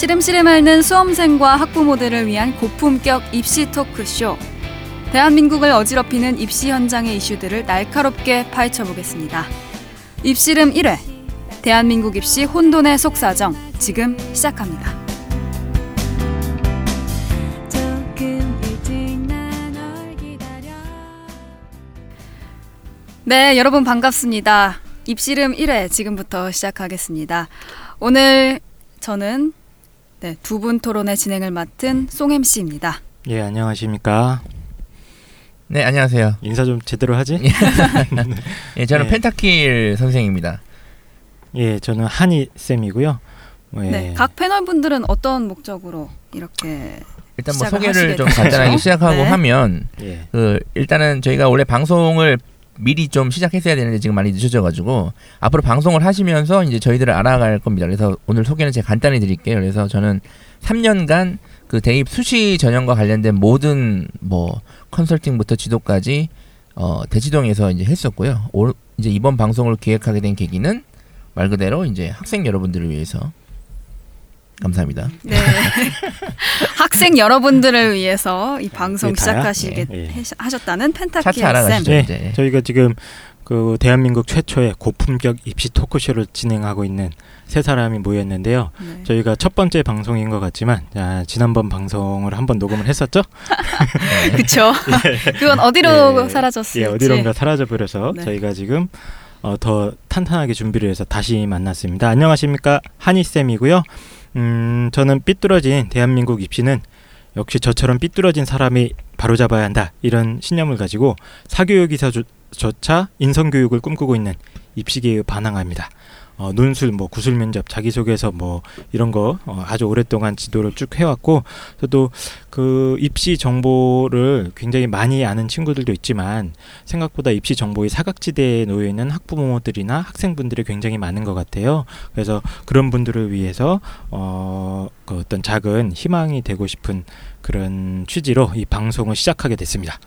시름시름 앓는 수험생과 학부모들을 위한 고품격 입시 토크쇼. 대한민국을 어지럽히는 입시 현장의 이슈들을 날카롭게 파헤쳐 보겠습니다. 입시름 1회. 대한민국 입시 혼돈의 속사정. 지금 시작합니다. 네, 여러분 반갑습니다. 입시름 1회 지금부터 시작하겠습니다. 오늘 저는 네, 두 분 토론의 진행을 맡은 송 MC입니다. 예, 안녕하십니까. 네, 안녕하세요. 인사 좀 제대로 하지? 예, 저는 네. 펜타킬 선생입니다. 예, 저는 한이 쌤이고요. 예. 네, 각 패널 분들은 어떤 목적으로 이렇게 일단 뭐 소개를 좀? 간단하게 시작하고 네. 하면 예. 그 일단은 저희가 원래 방송을 미리 좀 시작했어야 되는데 지금 많이 늦어져 가지고 앞으로 방송을 하시면서 이제 저희들을 알아갈 겁니다. 그래서 오늘 소개는 제가 간단히 드릴게요. 그래서 저는 3년간 그 대입 수시 전형과 관련된 모든 뭐 컨설팅부터 지도까지 어 대치동에서 이제 했었고요. 올 이제 이번 방송을 기획하게 된 계기는 말 그대로 이제 학생 여러분들을 위해서 감사합니다. 네. 학생 여러분들을 위해서 이 방송 다야? 시작하시게 예. 해- 하셨다는 펜타키 쌤. 네, 이제. 저희가 지금 그 대한민국 최초의 고품격 입시 토크쇼를 진행하고 있는 세 사람이 모였는데요. 네. 저희가 첫 번째 방송인 것 같지만 아, 지난번 방송을 한번 녹음을 했었죠? 네. 그쵸. 그건 어디로 예, 사라졌을지. 예, 어디론가 사라져 버려서 네. 저희가 지금 어, 더 탄탄하게 준비를 해서 다시 만났습니다. 안녕하십니까 한이 쌤이고요. 음, 저는 삐뚤어진 대한민국 입시는 역시 저처럼 삐뚤어진 사람이 바로잡아야 한다 이런 신념을 가지고 사교육이사조차 인성교육을 꿈꾸고 있는 입시계의 반항합니다. 어, 논술, 뭐 구술 면접, 자기소개서 뭐 이런 거 어, 아주 오랫동안 지도를 쭉 해왔고 저도 그 입시 정보를 굉장히 많이 아는 친구들도 있지만 생각보다 입시 정보의 사각지대에 놓여 있는 학부모들이나 학생분들이 굉장히 많은 것 같아요. 그래서 그런 분들을 위해서 어, 그 어떤 작은 희망이 되고 싶은 그런 취지로 이 방송을 시작하게 됐습니다.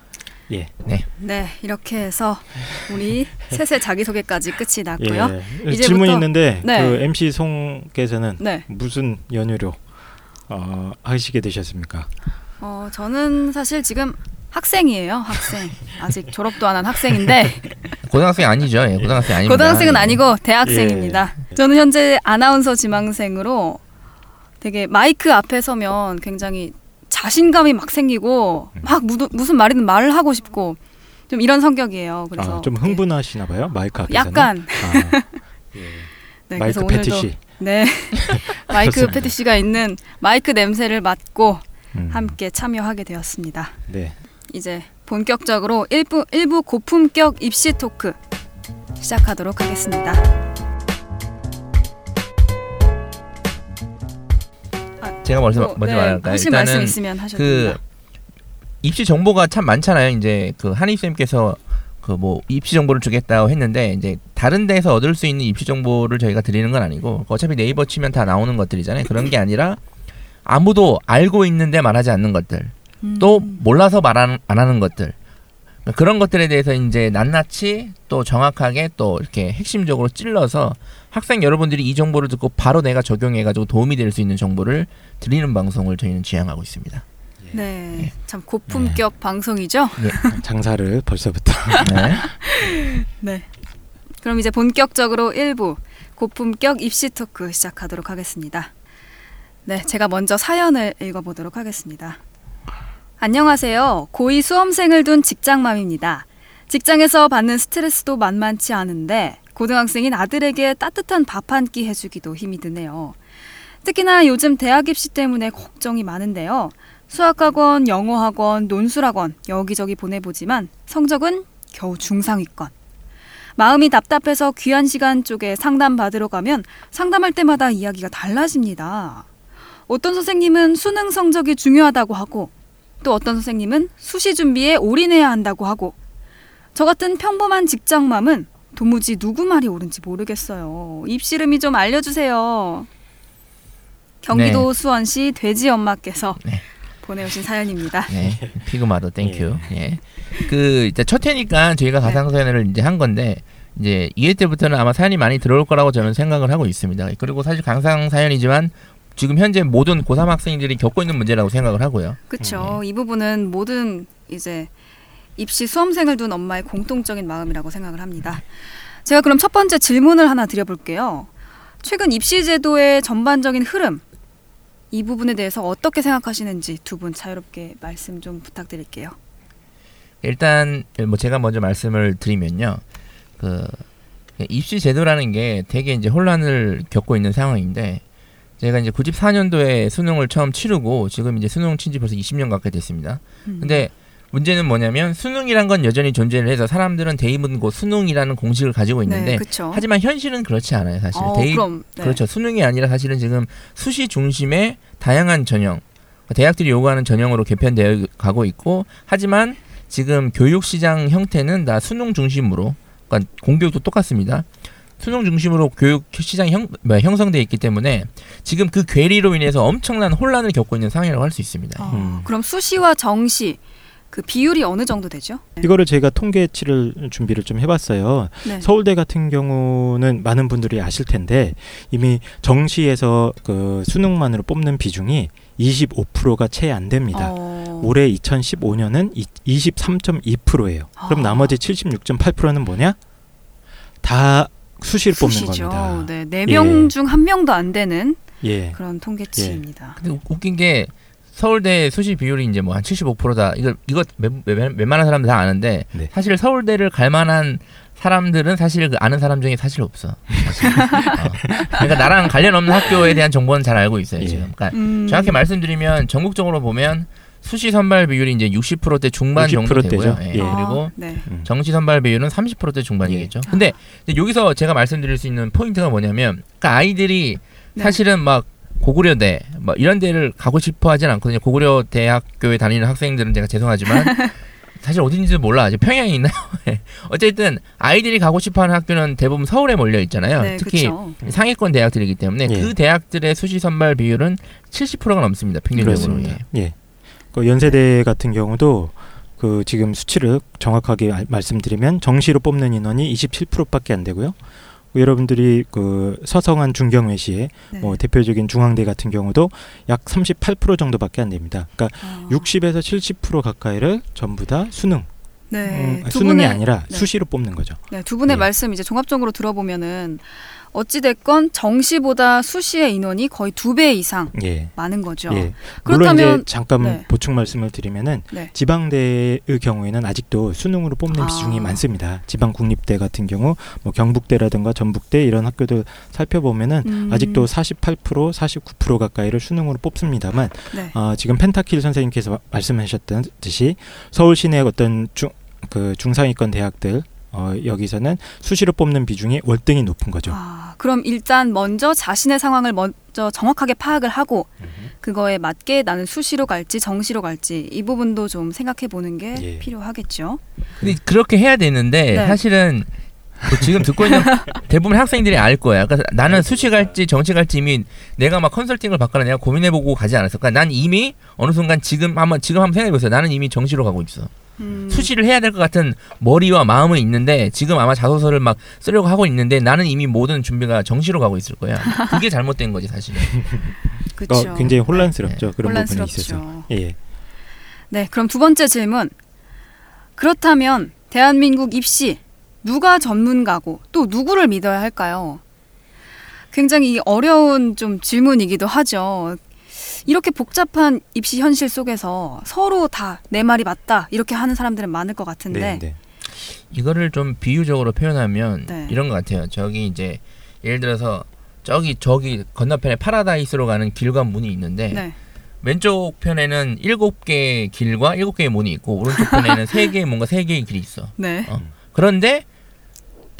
예. 네, 이렇게 해서 우리 셋의 자기소개까지 끝이 났고요. 예. 질문이 있는데 네. 그 MC 송께서는 네. 무슨 연유로 어, 하시게 되셨습니까? 어, 저는 사실 지금 학생이에요. 학생. 아직 졸업도 안 한 학생인데 고등학생 아니죠? 예, 고등학생 아닙니다. 고등학생은 예. 아니고 대학생입니다. 저는 현재 아나운서 지망생으로 되게 마이크 앞에 서면 굉장히 자신감이 막 생기고 막 무, 무슨 말이든 말을 하고 싶고 좀 이런 성격이에요. 그래서 아, 좀 흥분하시나 봐요. 마이크 앞에서는. 약간 아, 예. 네, 마이크 패티시. 네 마이크. 패티시가 있는 마이크 냄새를 맡고 음, 함께 참여하게 되었습니다. 네. 이제 본격적으로 일부 일부 고품격 입시 토크 시작하도록 하겠습니다. 제가 먼저 또, 먼저 네, 말할까요? 하실 말씀 일단은 있으면 하셔도 그 됩니다. 입시 정보가 참 많잖아요. 이제 그 한희 쌤께서 그 뭐 입시 정보를 주겠다고 했는데 이제 다른 데서 얻을 수 있는 입시 정보를 저희가 드리는 건 아니고 어차피 네이버 치면 다 나오는 것들이잖아요. 그런 게 아니라 아무도 알고 있는데 말하지 않는 것들, 또 음. 몰라서 말 안 하는 것들. 그런 것들에 대해서 이제 낱낱이 또 정확하게 또 이렇게 핵심적으로 찔러서 학생 여러분들이 이 정보를 듣고 바로 내가 적용해가지고 도움이 될 수 있는 정보를 드리는 방송을 저희는 지향하고 있습니다. 네, 참 고품격 방송이죠. 장사를 벌써부터. 네. 네. 그럼 이제 본격적으로 1부 고품격 입시 토크 시작하도록 하겠습니다. 네, 제가 먼저 사연을 읽어보도록 하겠습니다. 안녕하세요. 고2 수험생을 둔 직장맘입니다. 직장에서 받는 스트레스도 만만치 않은데 고등학생인 아들에게 따뜻한 밥 한 끼 해주기도 힘이 드네요. 특히나 요즘 대학 입시 때문에 걱정이 많은데요. 수학학원, 영어학원, 논술학원 여기저기 보내보지만 성적은 겨우 중상위권. 마음이 답답해서 귀한 시간 쪽에 상담 받으러 가면 상담할 때마다 이야기가 달라집니다. 어떤 선생님은 수능 성적이 중요하다고 하고 또 어떤 선생님은 수시 준비에 올인해야 한다고 하고 저 같은 평범한 직장맘은 도무지 누구 말이 옳은지 모르겠어요. 입시름이 좀 알려주세요. 경기도 수원시 돼지 엄마께서 네. 보내오신 사연입니다. 네, pig mom도 thank you. 예. 그 이제 첫 회니까 저희가 네. 가상 사연을 이제 한 건데 이제 2회 때부터는 아마 사연이 많이 들어올 거라고 저는 생각을 하고 있습니다. 그리고 사실 가상 사연이지만 지금 현재 모든 고3 학생들이 겪고 있는 문제라고 생각을 하고요. 그렇죠. 이 부분은 모든 이제 입시 수험생을 둔 엄마의 공통적인 마음이라고 생각을 합니다. 제가 그럼 첫 번째 질문을 하나 드려볼게요. 최근 입시 제도의 전반적인 흐름 이 부분에 대해서 어떻게 생각하시는지 두 분 자유롭게 말씀 좀 부탁드릴게요. 일단 뭐 제가 먼저 말씀을 드리면요. 그 입시 제도라는 게 되게 이제 혼란을 겪고 있는 상황인데 제가 이제 94년도에 수능을 처음 치르고 지금 이제 수능 친지 벌써 20년 가까이 됐습니다. 음. 근데 문제는 뭐냐면 수능이란 건 여전히 존재를 해서 사람들은 대입은 곧 수능이라는 공식을 가지고 있는데 네, 그렇죠. 하지만 현실은 그렇지 않아요, 사실. 어, 대입 그럼 네. 그렇죠. 수능이 아니라 사실은 지금 수시 중심의 다양한 전형, 대학들이 요구하는 전형으로 개편되어 가고 있고, 하지만 지금 교육 시장 형태는 다 수능 중심으로, 그러니까 공교육도 똑같습니다. 수능 중심으로 교육 시장이 형, 뭐, 형성돼 있기 때문에 지금 그 괴리로 인해서 엄청난 혼란을 겪고 있는 상황이라고 할 수 있습니다. 어, 음. 그럼 수시와 정시 그 비율이 어느 정도 되죠? 이거를 제가 통계치를 준비를 좀 해봤어요. 네. 서울대 같은 경우는 많은 분들이 아실 텐데 이미 정시에서 그 수능만으로 뽑는 비중이 25%가 채 안 됩니다. 어, 올해 2015년은 23.2%예요. 그럼 아. 나머지 76.8%는 뭐냐? 다 수시를 뽑는 수시죠. 겁니다. 네, 네명 예. 중한 명도 안 되는 예. 그런 통계치입니다. 근데 웃- 웃긴 게 서울대 수시 비율이 이제 뭐 한 75%다. 이거 이거 웬- 웬- 웬만한 사람들 다 아는데 네. 사실 서울대를 갈 만한 사람들은 사실 그 아는 사람 중에 사실 없어. 사실. 어. 그러니까 나랑 관련 없는 학교에 대한 정보는 잘 알고 있어요 예. 지금. 그러니까 음, 정확히 말씀드리면 전국적으로 보면 수시 선발 비율이 이제 60%대 중반 정도 60% 되고요. 대죠. 예. 예. 아, 그리고 네. 음. 정시 선발 비율은 30%대 중반이겠죠. 예. 근데 이제 여기서 제가 말씀드릴 수 있는 포인트가 뭐냐면 그러니까 아이들이 네. 사실은 막 고구려대 뭐 이런 데를 가고 싶어 하진 않거든요. 고구려 대학교에 다니는 학생들은 제가 죄송하지만 사실 어딘지도 몰라. 이제 평양에 있나요? 예. 어쨌든 아이들이 가고 싶어 하는 학교는 대부분 서울에 몰려 있잖아요. 네, 특히 그렇죠. 상위권 대학들이기 때문에 예. 그 대학들의 수시 선발 비율은 70%가 넘습니다. 평균적으로. 예. 예. 그 연세대 같은 경우도 그 지금 수치를 정확하게 알- 말씀드리면 정시로 뽑는 인원이 27%밖에 안 되고요. 그 여러분들이 그 서성한 중경외시의 네. 뭐 대표적인 중앙대 같은 경우도 약 38% 정도밖에 안 됩니다. 그러니까 어, 60에서 70% 가까이를 전부 다 수능, 네, 음, 두 수능이 분의 아니라 네. 수시로 뽑는 거죠. 네, 두 분의 예. 말씀 이제 종합적으로 들어보면은 어찌 됐건 정시보다 수시의 인원이 거의 두 배 이상 예. 많은 거죠. 예. 그렇다면- 이제 잠깐 네. 보충 말씀을 드리면은 네. 지방대의 경우에는 아직도 수능으로 뽑는 아. 비중이 많습니다. 지방 국립대 같은 경우 뭐 경북대라든가 전북대 이런 학교들 살펴보면은 음, 아직도 48% 49% 가까이를 수능으로 뽑습니다만 네. 어, 지금 펜타킬 선생님께서 마- 말씀하셨듯이 서울 시내 어떤 중그 중상위권 대학들 어, 여기서는 수시로 뽑는 비중이 월등히 높은 거죠. 아, 그럼 일단 먼저 자신의 상황을 먼저 정확하게 파악을 하고 그거에 맞게 나는 수시로 갈지 정시로 갈지 이 부분도 좀 생각해 보는 게 예. 필요하겠죠. 근데 그렇게 해야 되는데 네. 사실은 그 지금 듣고 있는 대부분 학생들이 알 거야. 그러니까 나는 수시 갈지 정시 갈지 이미 내가 막 컨설팅을 받거나 내가 고민해보고 가지 않았어. 그러니까 난 이미 어느 순간 지금 한번 지금 한번 생각해보세요. 나는 이미 정시로 가고 있어. 음, 수시를 해야 될 것 같은 머리와 마음은 있는데 지금 아마 자소서를 막 쓰려고 하고 있는데 나는 이미 모든 준비가 정시로 가고 있을 거야. 그게 잘못된 거지 사실은. 그렇죠. 어, 굉장히 혼란스럽죠. 그런 부분에 혼란스럽죠. 있어서. 예. 네, 그럼 두 번째 질문. 그렇다면 대한민국 입시 누가 전문가고 또 누구를 믿어야 할까요? 굉장히 어려운 좀 질문이기도 하죠. 이렇게 복잡한 입시 현실 속에서 서로 다 내 말이 맞다 이렇게 하는 사람들은 많을 것 같은데 네, 네. 이거를 좀 비유적으로 표현하면 네. 이런 것 같아요. 저기 이제 예를 들어서 저기 저기 건너편에 파라다이스로 가는 길과 문이 있는데 네. 왼쪽 편에는 일곱 개의 길과 일곱 개의 문이 있고 오른쪽 편에는 세 개의 문과 세 개의 길이 있어. 네. 어. 그런데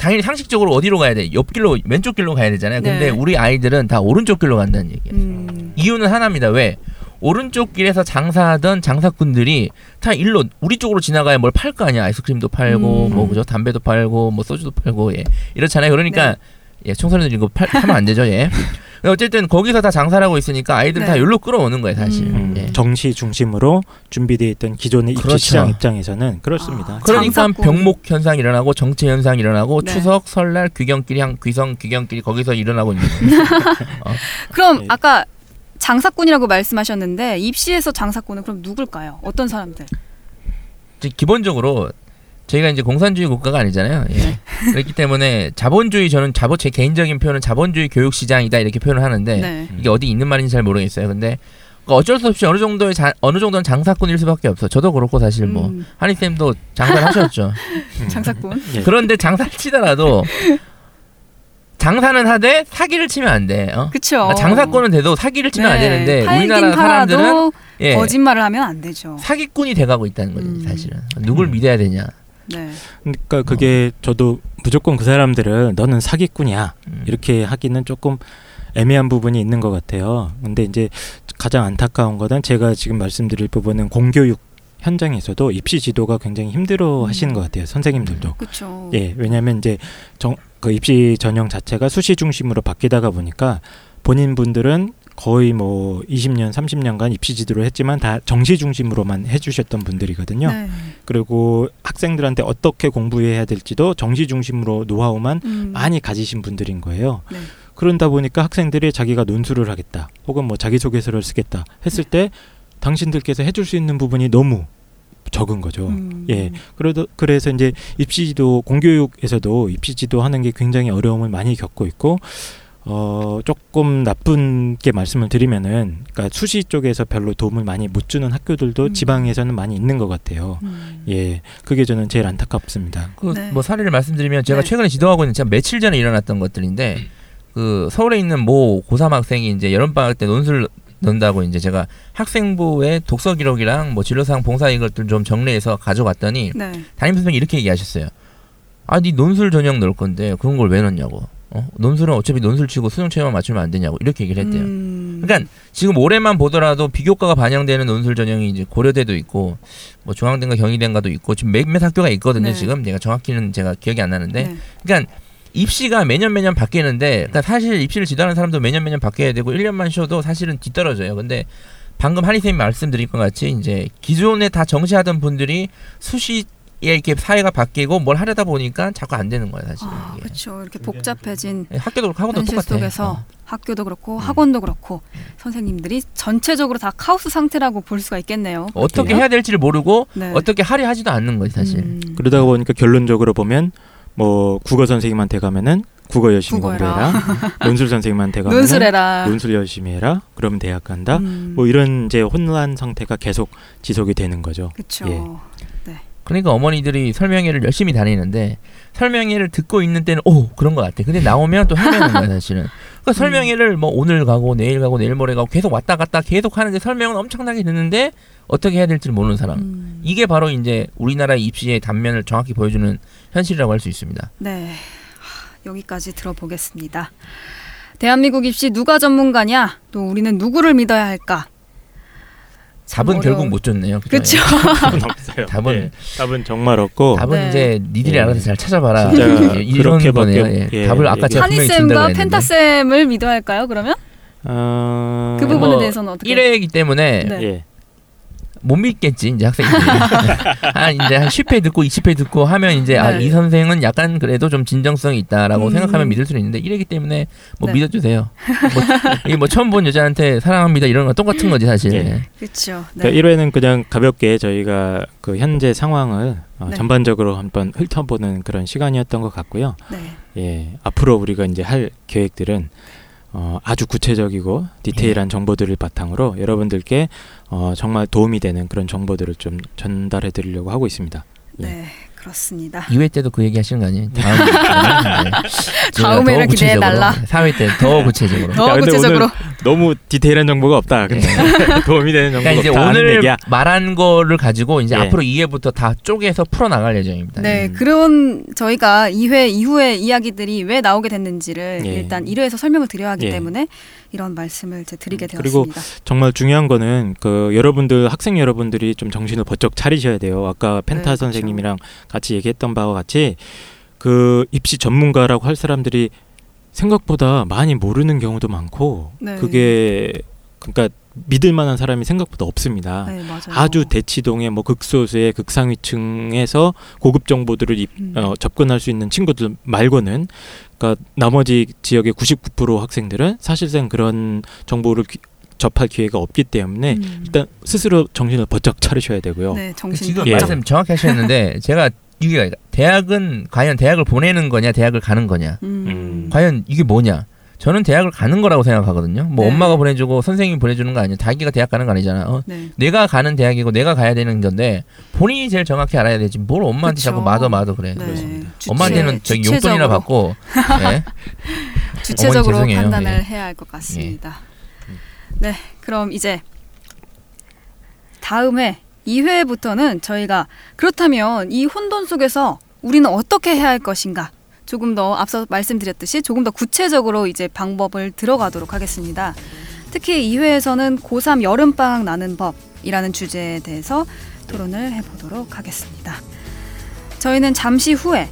당연히 상식적으로 어디로 가야 돼? 옆길로 왼쪽 길로 가야 되잖아요. 근데 네. 우리 아이들은 다 오른쪽 길로 간다는 얘기예요. 음, 이유는 하나입니다. 왜? 오른쪽 길에서 장사하던 장사꾼들이 다 일로 우리 쪽으로 지나가야 뭘 팔 거 아니야. 아이스크림도 팔고 음. 뭐 그죠? 담배도 팔고 뭐 소주도 팔고 예. 이렇잖아요. 그러니까 네. 예, 청소년들 이거 팔, 하면 안 되죠. 예. 어쨌든 거기서 다 장사를 하고 있으니까 아이들 네. 다 여기로 끌어오는 거예요, 사실. 음. 음, 예. 정시 중심으로 준비되어 있던 기존의 입시 그렇죠. 시장 입장에서는 그렇습니다. 아, 그러니까 장사꾼. 병목 현상 일어나고 정체 현상 일어나고 네. 추석 설날 귀경길이 한 귀성 귀경길이 거기서 일어나고 있는 거예요. 그럼 예. 아까 장사꾼이라고 말씀하셨는데 입시에서 장사꾼은 그럼 누굴까요? 어떤 사람들? 기본적으로 저희가 이제 공산주의 국가가 아니잖아요. 예. 네. 그렇기 때문에 자본주의 저는 자본 제 개인적인 표현은 자본주의 교육 시장이다 이렇게 표현을 하는데 네. 이게 어디 있는 말인지 잘 모르겠어요. 근데 그 어쩔 수 없이 어느 정도의 자, 어느 정도는 장사꾼일 수밖에 없어. 저도 그렇고 사실 뭐 음, 한희 쌤도 장사를 하셨죠. 장사꾼. 예. 그런데 장사를 치더라도 장사는 하되 사기를 치면 안 돼. 어? 그쵸. 아, 장사꾼은 돼도 사기를 치면 안 네, 되는데 팔긴 우리나라 사람들은 예, 거짓말을 하면 안 되죠. 사기꾼이 돼가고 있다는 거죠. 음. 사실은 누굴 음. 믿어야 되냐. 네. 그러니까 그게 저도 무조건 그 사람들은 너는 사기꾼이야 음. 이렇게 하기는 조금 애매한 부분이 있는 것 같아요. 근데 이제 가장 안타까운 거는 제가 지금 말씀드릴 부분은 공교육 현장에서도 입시 지도가 굉장히 힘들어 음. 하시는 것 같아요. 선생님들도. 그렇죠. 예, 왜냐하면 이제 정, 그 입시 전형 자체가 수시 중심으로 바뀌다가 보니까 본인 분들은 거의 뭐 20년, 30년간 입시 지도를 했지만 다 정시 중심으로만 해주셨던 분들이거든요. 네. 그리고 학생들한테 어떻게 공부해야 될지도 정시 중심으로 노하우만 음. 많이 가지신 분들인 거예요. 네. 그런다 보니까 학생들이 자기가 논술을 하겠다, 혹은 뭐 자기소개서를 쓰겠다 했을 때 당신들께서 해줄 수 있는 부분이 너무 적은 거죠. 음. 예. 그래도 그래서 이제 입시지도 공교육에서도 입시지도 하는 게 굉장히 어려움을 많이 겪고 있고 어 조금 나쁜 게 말씀을 드리면은 그러니까 수시 쪽에서 별로 도움을 많이 못 주는 학교들도 음. 지방에서는 많이 있는 것 같아요. 음. 예. 그게 저는 제일 안타깝습니다. 그 네. 뭐 사례를 말씀드리면 제가 네. 최근에 지도하고 있는 제가 며칠 전에 일어났던 것들인데 그 서울에 있는 모 고3 학생이 이제 여름 방학 때 논술 넣는다고 이제 제가 학생부의 독서 기록이랑 뭐 진로사항 봉사 이것들 좀 정리해서 가져갔더니 네. 담임 선생님이 이렇게 얘기하셨어요. 아, 네 논술 전형 넣을 건데 그런 걸 왜 넣냐고. 어? 논술은 어차피 논술 치고 수능 체험만 맞추면 안 되냐고 이렇게 얘기를 했대요. 음. 그러니까 지금 올해만 보더라도 비교과가 반영되는 논술 전형이 이제 고려대도 있고 뭐 중앙대인가 경희대인가도 있고 지금 몇몇 학교가 있거든요. 네. 지금 내가 정확히는 제가 기억이 안 나는데 네. 그러니까 입시가 매년 매년 바뀌는데 그러니까 사실 입시를 지도하는 사람도 매년 매년 바뀌어야 되고 1년만 쉬어도 사실은 뒤떨어져요. 근데 방금 한희 쌤이 말씀드린 것 같이 이제 기존에 다 정시하던 분들이 수시에 이렇게 사회가 바뀌고 뭘 하려다 보니까 자꾸 안 되는 거예요, 사실은. 아. 그렇죠. 이렇게 복잡해진 예, 학교도 그렇고 학원도 현실 똑같아. 속에서 어. 학교도 그렇고 음. 학원도 그렇고 선생님들이 전체적으로 다 카오스 상태라고 볼 수가 있겠네요. 어떻게 예. 해야 될지를 모르고 네. 어떻게 하려 하지도 않는 거지 사실. 음. 그러다 보니까 결론적으로 보면 뭐 국어 선생님한테 가면은 국어 열심히. 공부해라. 논술 선생님한테 가면은 논술해라. 논술 열심히 해라. 그러면 대학 간다. 음. 뭐 이런 이제 혼란 상태가 계속 지속이 되는 거죠. 그렇죠. 예. 그러니까 어머니들이 설명회를 열심히 다니는데 설명회를 듣고 있는 때는 오 그런 것 같아. 근데 나오면 또 헤매는 거야 사실은. 그러니까 설명회를 뭐 오늘 가고 내일 가고 내일 모레 가고 계속 왔다 갔다 계속 하는데 설명은 엄청나게 듣는데 어떻게 해야 될지 를 모르는 사람. 음. 이게 바로 이제 우리나라 입시의 단면을 정확히 보여주는 현실이라고 할 수 있습니다. 네. 하, 여기까지 들어보겠습니다. 대한민국 입시 누가 전문가냐? 또 우리는 누구를 믿어야 할까? 참 답은 결국 못 줬네요. 그렇죠. 답은 없어요. 답은- 예, 답은 정말 없고 답은 네. 이제 니들이 예. 알아서 잘 찾아봐라. 예, 이런 거네요. 없- 예. 예, 답을 아까 예. 제가 준다고 한이쌤과 했는데. 펜타 쌤을 믿어야 할까요? 그러면 어... 그 부분에 뭐 대해서는 어떻게? 1회이기 때문에 네. 예. 못 믿겠지 이제 학생들이 한 이제 한 10회 듣고 20회 듣고 하면 이제 아 네. 이 선생은 약간 그래도 좀 진정성이 있다라고 음. 생각하면 믿을 수는 있는데 이래기 때문에 뭐 네. 믿어주세요. 뭐, 이게 뭐 처음 본 여자한테 사랑합니다 이런 거 똑같은 거지 사실. 예. 그렇죠. 네. 그러니까 1회는 그냥 가볍게 저희가 그 현재 상황을 어, 네. 전반적으로 한번 훑어보는 그런 시간이었던 것 같고요. 네. 예, 앞으로 우리가 이제 할 계획들은 어, 아주 구체적이고 디테일한 정보들을 바탕으로 여러분들께 어, 정말 도움이 되는 그런 정보들을 좀 전달해 드리려고 하고 있습니다. 예. 네. 그렇습니다. 2회 때도 그 얘기 하시는 거 아니에요? 다음 다음 회를 기대해 달라. 4회 때 더 구체적으로. 더 야, 근데 구체적으로. 너무 디테일한 정보가 없다. 근데 도움이 되는 정보가 그러니까 이제 오늘 얘기야. 말한 거를 가지고 이제 예. 앞으로 2회부터 다 쪼개서 풀어 나갈 예정입니다. 네, 음. 그런 저희가 2회 이후의 이야기들이 왜 나오게 됐는지를 예. 일단 1회에서 설명을 드려야 하기 예. 때문에 이런 말씀을 이제 드리게 그리고 되었습니다. 정말 중요한 거는 그 여러분들 학생 여러분들이 좀 정신을 번쩍 차리셔야 돼요. 아까 펜타 네, 그렇죠. 선생님이랑 같이 얘기했던 바와 같이 그 입시 전문가라고 할 사람들이 생각보다 많이 모르는 경우도 많고 네. 그게 그러니까 믿을 만한 사람이 생각보다 없습니다. 네. 아주 대치동의 뭐 극소수의 극상위층에서 고급 정보들을 입- 음. 어, 접근할 수 있는 친구들 말고는 그러니까 나머지 지역의 99% 학생들은 사실상 그런 정보를 귀- 접할 기회가 없기 때문에 음. 일단 스스로 정신을 번쩍 차리셔야 되고요. 네, 정신 지금 예. 말씀 정확히 하셨는데 제가 이게 대학은 과연 대학을 보내는 거냐 대학을 가는 거냐 음. 음. 과연 이게 뭐냐 저는 대학을 가는 거라고 생각하거든요 뭐 네. 엄마가 보내주고 선생님이 보내주는 거 아니야 자기가 대학 가는 거 아니잖아 어, 네. 내가 가는 대학이고 내가 가야 되는 건데 본인이 제일 정확히 알아야 되지 뭘 엄마한테 그쵸. 자꾸 마도 마도 그래 네. 그래서 주체- 엄마한테는 저기 용돈이나 주체적으로- 받고 네. 주체적으로 어머니 죄송해요. 판단을 예. 해야 할 것 같습니다. 네, 그럼 이제 다음에 2회부터는 저희가 그렇다면 이 혼돈 속에서 우리는 어떻게 해야 할 것인가? 조금 더 앞서 말씀드렸듯이 조금 더 구체적으로 이제 방법을 들어가도록 하겠습니다. 특히 2회에서는 고3 여름방학 나는 법이라는 주제에 대해서 토론을 해보도록 하겠습니다. 저희는 잠시 후에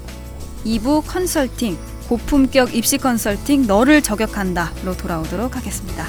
2부 컨설팅, 고품격 입시 컨설팅 너를 저격한다로 돌아오도록 하겠습니다.